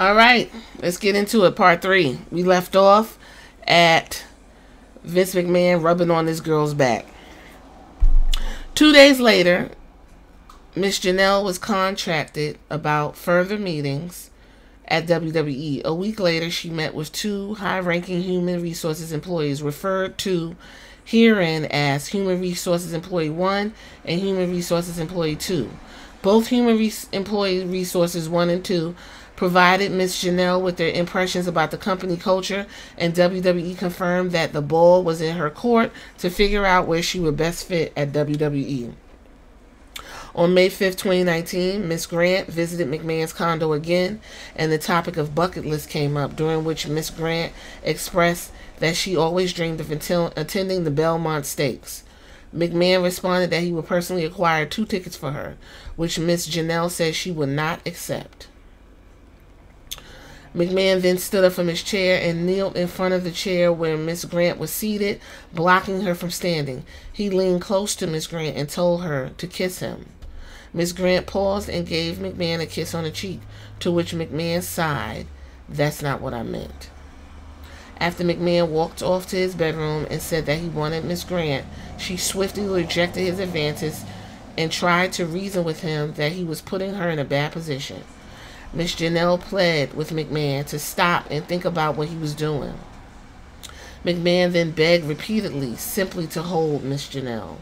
All right, let's get into it. Part three. We left off at Vince McMahon rubbing on this girl's back. Two days later, Miss Janelle was contracted about further meetings at WWE. A week later, she met with two high ranking human resources employees referred to herein as Human Resources Employee 1 and Human Resources Employee 2. Both Human Re- Employee Resources 1 and 2 provided Miss Janelle with their impressions about the company culture, and WWE confirmed that the ball was in her court to figure out where she would best fit at WWE. On May 5th, 2019, Miss Grant visited McMahon's condo again, and the topic of bucket list came up, during which Miss Grant expressed that she always dreamed of attending the Belmont Stakes. McMahon responded that he would personally acquire two tickets for her, which Miss Janelle said she would not accept. McMahon then stood up from his chair and kneeled in front of the chair where Miss Grant was seated, blocking her from standing. He leaned close to Miss Grant and told her to kiss him. Miss Grant paused and gave McMahon a kiss on the cheek, to which McMahon sighed, That's not what I meant. After McMahon walked off to his bedroom and said that he wanted Miss Grant, she swiftly rejected his advances and tried to reason with him that he was putting her in a bad position. Miss Janelle pled with McMahon to stop and think about what he was doing. McMahon then begged repeatedly simply to hold Miss Janelle.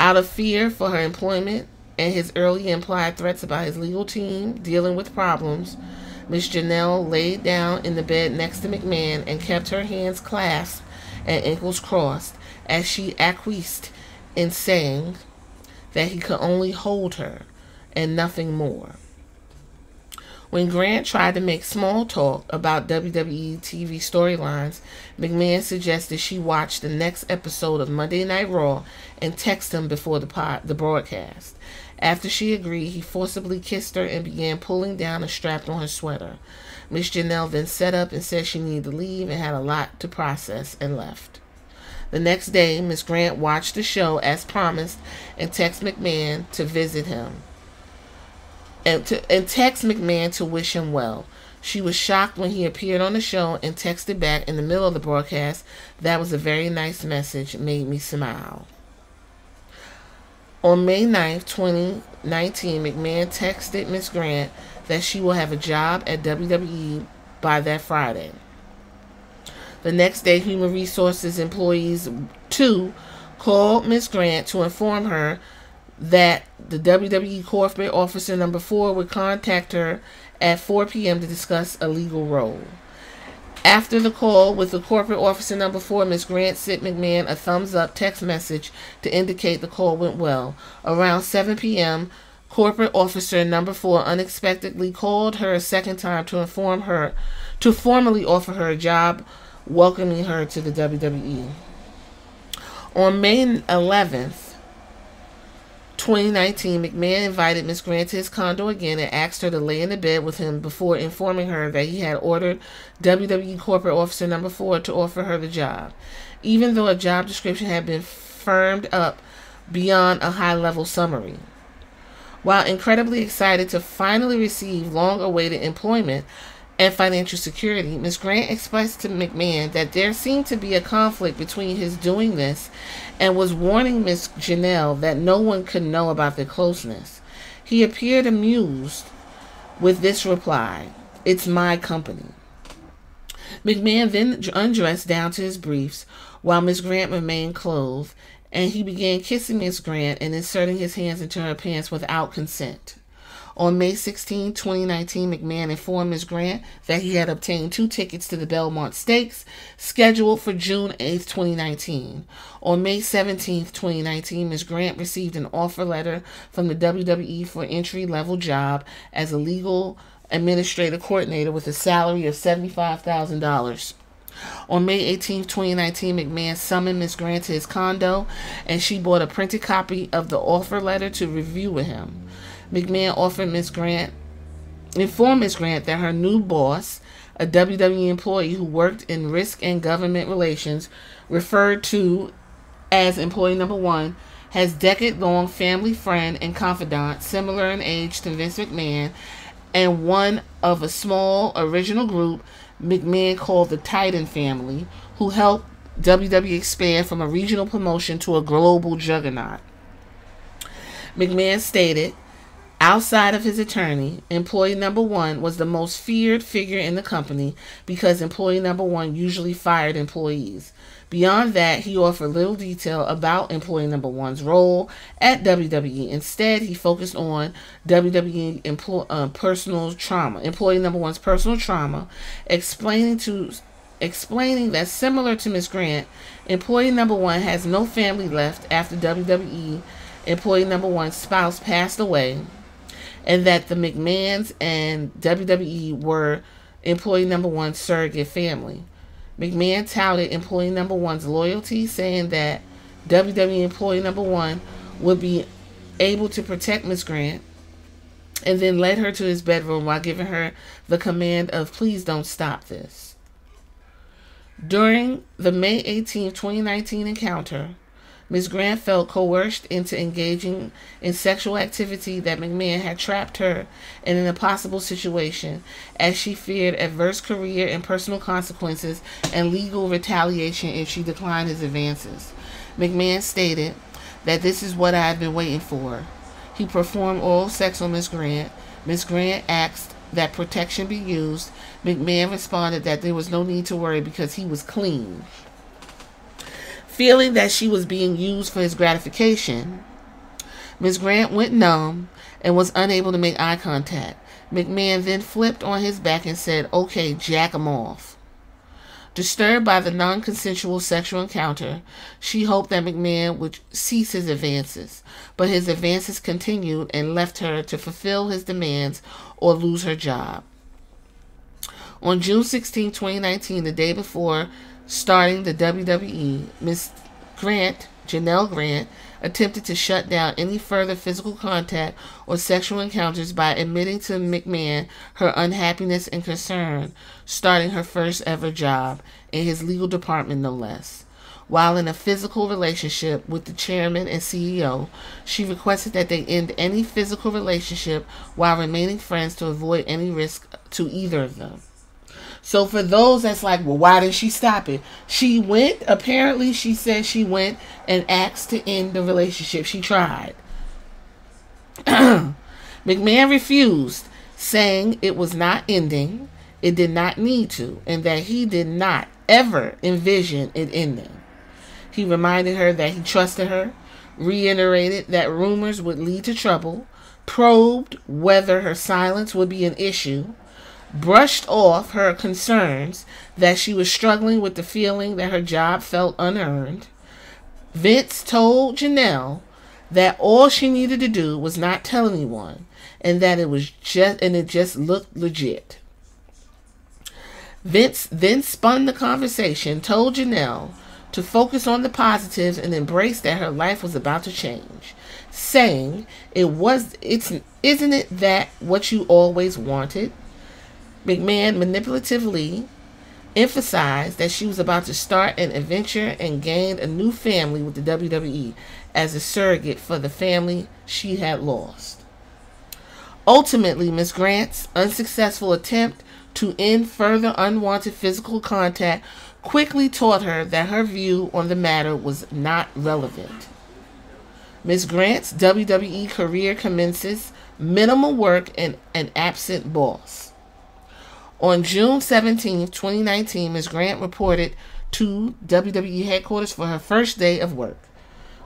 Out of fear for her employment and his early implied threats about his legal team dealing with problems, Miss Janelle laid down in the bed next to McMahon and kept her hands clasped and ankles crossed as she acquiesced in saying that he could only hold her and nothing more. When Grant tried to make small talk about WWE TV storylines, McMahon suggested she watch the next episode of Monday Night Raw and text him before the pod, the broadcast. After she agreed, he forcibly kissed her and began pulling down a strap on her sweater. Miss Janelle then set up and said she needed to leave and had a lot to process and left. The next day, Miss Grant watched the show as promised and texted McMahon to visit him and, to, and text McMahon to wish him well. She was shocked when he appeared on the show and texted back in the middle of the broadcast, That was a very nice message, made me smile. On May 9th, 2019, McMahon texted Miss Grant that she will have a job at WWE by that Friday. The next day, Human Resources employees 2 called Miss Grant to inform her that the WWE corporate officer number four would contact her at 4 p.m. to discuss a legal role. After the call with the corporate officer number four, Ms. Grant sent McMahon a thumbs up text message to indicate the call went well. Around 7 p.m., corporate officer number four unexpectedly called her a second time to inform her to formally offer her a job, welcoming her to the WWE. On May 11th, 2019, McMahon invited Miss Grant to his condo again and asked her to lay in the bed with him before informing her that he had ordered WWE corporate officer number four to offer her the job. Even though a job description had been firmed up beyond a high level summary. While incredibly excited to finally receive long awaited employment, and financial security, Ms. Grant expressed to McMahon that there seemed to be a conflict between his doing this and was warning Miss Janelle that no one could know about their closeness. He appeared amused with this reply It's my company. McMahon then undressed down to his briefs while Miss Grant remained clothed, and he began kissing Miss Grant and inserting his hands into her pants without consent. On May 16, 2019, McMahon informed Ms. Grant that he had obtained two tickets to the Belmont Stakes, scheduled for June 8, 2019. On May 17, 2019, Ms. Grant received an offer letter from the WWE for entry level job as a legal administrative coordinator with a salary of $75,000. On May 18, 2019, McMahon summoned Ms. Grant to his condo and she bought a printed copy of the offer letter to review with him. McMahon offered Miss Grant, informed Miss Grant that her new boss, a WWE employee who worked in risk and government relations, referred to as employee number one, has decade long family friend and confidant, similar in age to Vince McMahon, and one of a small original group McMahon called the Titan family, who helped WWE expand from a regional promotion to a global juggernaut. McMahon stated, outside of his attorney, employee number one was the most feared figure in the company because employee number one usually fired employees. Beyond that, he offered little detail about employee number one's role at WWE. Instead, he focused on WWE employ, uh, personal trauma, employee number one's personal trauma, explaining to explaining that similar to Ms. Grant, employee number one has no family left after WWE employee number one's spouse passed away, and that the McMahons and WWE were employee number one's surrogate family. McMahon touted employee number one's loyalty, saying that WWE employee number one would be able to protect Miss Grant, and then led her to his bedroom while giving her the command of please don't stop this. During the May 18, 2019 encounter, Ms. Grant felt coerced into engaging in sexual activity that McMahon had trapped her in an impossible situation as she feared adverse career and personal consequences and legal retaliation if she declined his advances. McMahon stated that this is what I have been waiting for. He performed oral sex on Ms. Grant. Ms. Grant asked that protection be used. McMahon responded that there was no need to worry because he was clean. Feeling that she was being used for his gratification, Ms. Grant went numb and was unable to make eye contact. McMahon then flipped on his back and said, Okay, jack him off. Disturbed by the non consensual sexual encounter, she hoped that McMahon would cease his advances, but his advances continued and left her to fulfill his demands or lose her job. On June 16, 2019, the day before starting the WWE, Miss Grant, Janelle Grant, attempted to shut down any further physical contact or sexual encounters by admitting to McMahon her unhappiness and concern, starting her first ever job in his legal department, no less. While in a physical relationship with the chairman and CEO, she requested that they end any physical relationship while remaining friends to avoid any risk to either of them. So for those that's like, well, why did she stop it? She went, apparently she said she went and asked to end the relationship. She tried. McMahon refused, saying it was not ending, it did not need to, and that he did not ever envision it ending. He reminded her that he trusted her, reiterated that rumors would lead to trouble, probed whether her silence would be an issue, brushed off her concerns that she was struggling with the feeling that her job felt unearned. Vince told Janelle that all she needed to do was not tell anyone and that it was just and it just looked legit. Vince then spun the conversation, told Janelle to focus on the positives and embrace that her life was about to change, saying, "It was it's isn't it that what you always wanted?" McMahon manipulatively emphasized that she was about to start an adventure and gained a new family with the WWE as a surrogate for the family she had lost. Ultimately, Miss Grant's unsuccessful attempt to end further unwanted physical contact quickly taught her that her view on the matter was not relevant. Miss Grant's WWE career commences minimal work and an absent boss. On June 17, 2019, Ms. Grant reported to WWE headquarters for her first day of work.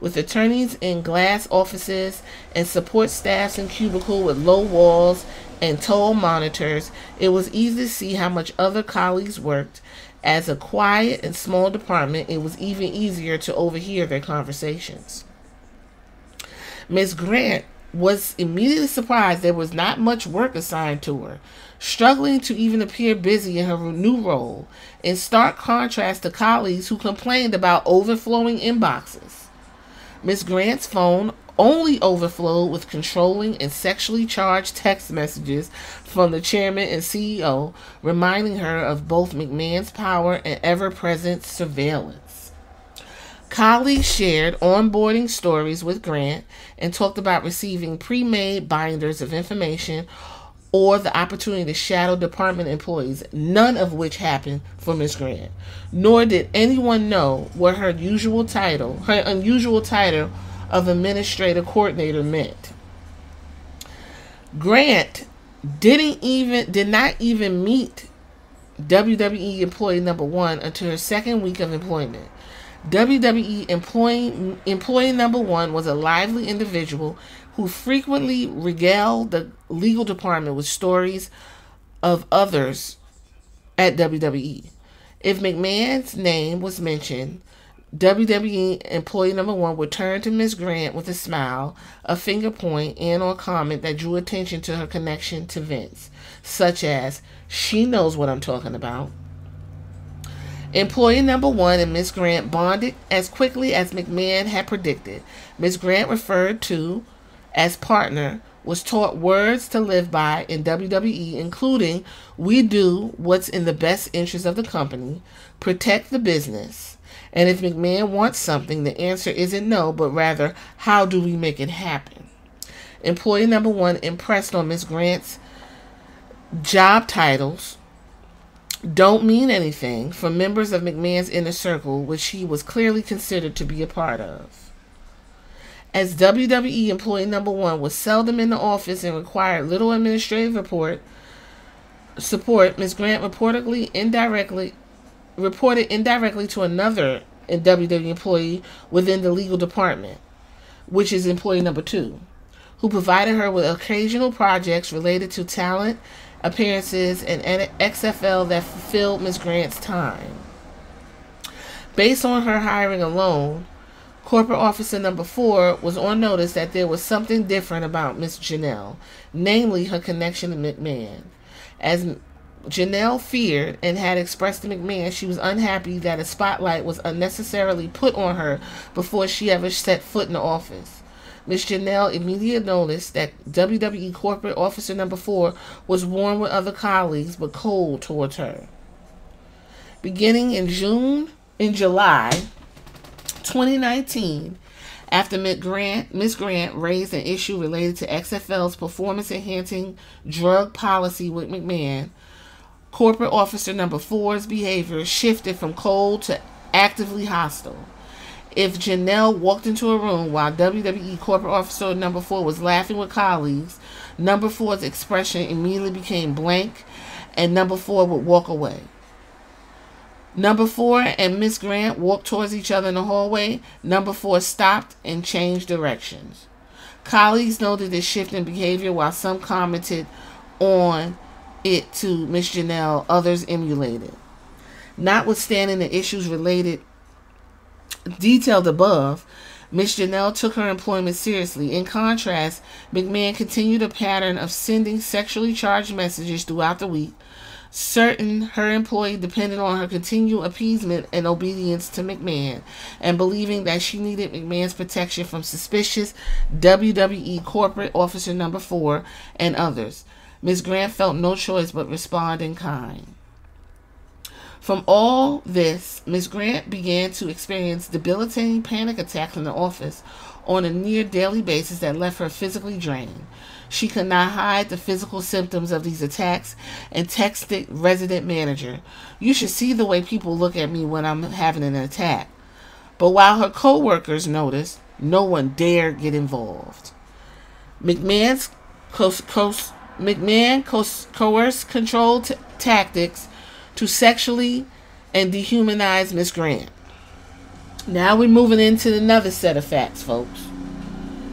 With attorneys in glass offices and support staffs in cubicle with low walls and tall monitors, it was easy to see how much other colleagues worked. As a quiet and small department, it was even easier to overhear their conversations. Ms. Grant was immediately surprised there was not much work assigned to her struggling to even appear busy in her new role, in stark contrast to colleagues who complained about overflowing inboxes. Miss Grant's phone only overflowed with controlling and sexually charged text messages from the chairman and CEO, reminding her of both McMahon's power and ever present surveillance. Colleagues shared onboarding stories with Grant and talked about receiving pre made binders of information or the opportunity to shadow department employees, none of which happened for Miss Grant. Nor did anyone know what her usual title, her unusual title of administrative coordinator meant. Grant didn't even did not even meet WWE employee number one until her second week of employment. WWE employee employee number one was a lively individual who frequently regaled the legal department with stories of others at WWE. If McMahon's name was mentioned, WWE employee number one would turn to Ms. Grant with a smile, a finger point, and or comment that drew attention to her connection to Vince, such as, she knows what I'm talking about. Employee number one and Ms. Grant bonded as quickly as McMahon had predicted. Ms. Grant referred to as partner was taught words to live by in WWE, including we do what's in the best interest of the company, protect the business, and if McMahon wants something, the answer isn't no, but rather how do we make it happen? Employee number one impressed on Miss Grant's job titles don't mean anything for members of McMahon's inner circle, which he was clearly considered to be a part of. As WWE employee number one was seldom in the office and required little administrative report support, Ms. Grant reportedly indirectly reported indirectly to another WWE employee within the legal department, which is employee number two, who provided her with occasional projects related to talent, appearances, and XFL that fulfilled Ms. Grant's time. Based on her hiring alone, Corporate officer number four was on notice that there was something different about Miss Janelle, namely her connection to McMahon. As Janelle feared and had expressed to McMahon she was unhappy that a spotlight was unnecessarily put on her before she ever set foot in the office. Miss Janelle immediately noticed that WWE corporate officer number four was warm with other colleagues but cold towards her. Beginning in June, in July, 2019, after Ms. Grant, Ms. Grant raised an issue related to XFL's performance enhancing drug policy with McMahon, corporate officer number four's behavior shifted from cold to actively hostile. If Janelle walked into a room while WWE corporate officer number four was laughing with colleagues, number four's expression immediately became blank and number four would walk away. Number four and Miss Grant walked towards each other in the hallway. Number four stopped and changed directions. Colleagues noted this shift in behavior while some commented on it to Miss Janelle, others emulated. Notwithstanding the issues related detailed above, Miss Janelle took her employment seriously. In contrast, McMahon continued a pattern of sending sexually charged messages throughout the week, certain her employee depended on her continued appeasement and obedience to McMahon, and believing that she needed McMahon's protection from suspicious WWE corporate officer number four and others. Ms. Grant felt no choice but respond in kind. From all this, Ms. Grant began to experience debilitating panic attacks in the office on a near daily basis that left her physically drained. She could not hide the physical symptoms of these attacks and texted resident manager, You should see the way people look at me when I'm having an attack. But while her co workers noticed, no one dared get involved. McMahon's co- co- McMahon co- coerced controlled t- tactics to sexually and dehumanize Miss Grant. Now we're moving into another set of facts, folks.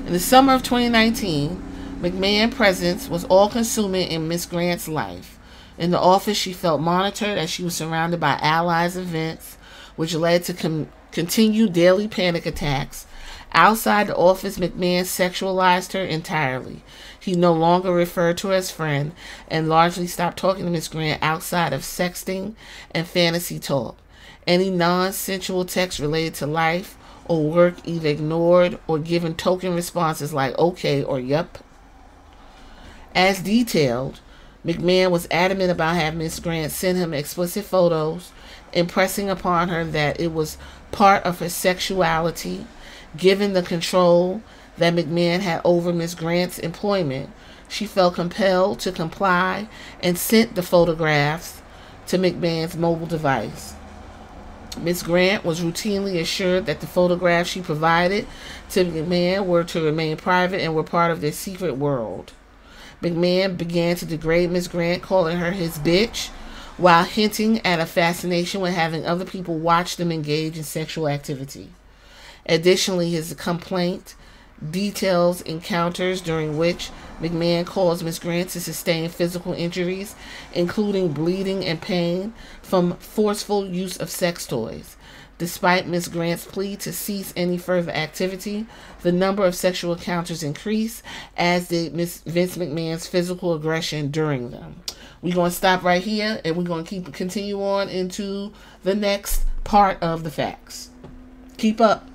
In the summer of 2019, McMahon presence was all consuming in Miss Grant's life. In the office, she felt monitored as she was surrounded by allies events, which led to com- continued daily panic attacks. Outside the office, McMahon sexualized her entirely. He no longer referred to her as friend and largely stopped talking to Miss Grant outside of sexting and fantasy talk. Any non sensual text related to life or work either ignored or given token responses like okay or yep. As detailed, McMahon was adamant about having Miss Grant send him explicit photos, impressing upon her that it was part of her sexuality, given the control that McMahon had over Miss Grant's employment. She felt compelled to comply and sent the photographs to McMahon's mobile device. Miss Grant was routinely assured that the photographs she provided to McMahon were to remain private and were part of their secret world. McMahon began to degrade Miss Grant, calling her his bitch, while hinting at a fascination with having other people watch them engage in sexual activity. Additionally, his complaint details encounters during which McMahon caused Miss Grant to sustain physical injuries, including bleeding and pain from forceful use of sex toys. Despite Miss Grant's plea to cease any further activity, the number of sexual encounters increased, as did Miss Vince McMahon's physical aggression during them. We're going to stop right here, and we're going to keep continue on into the next part of the facts. Keep up.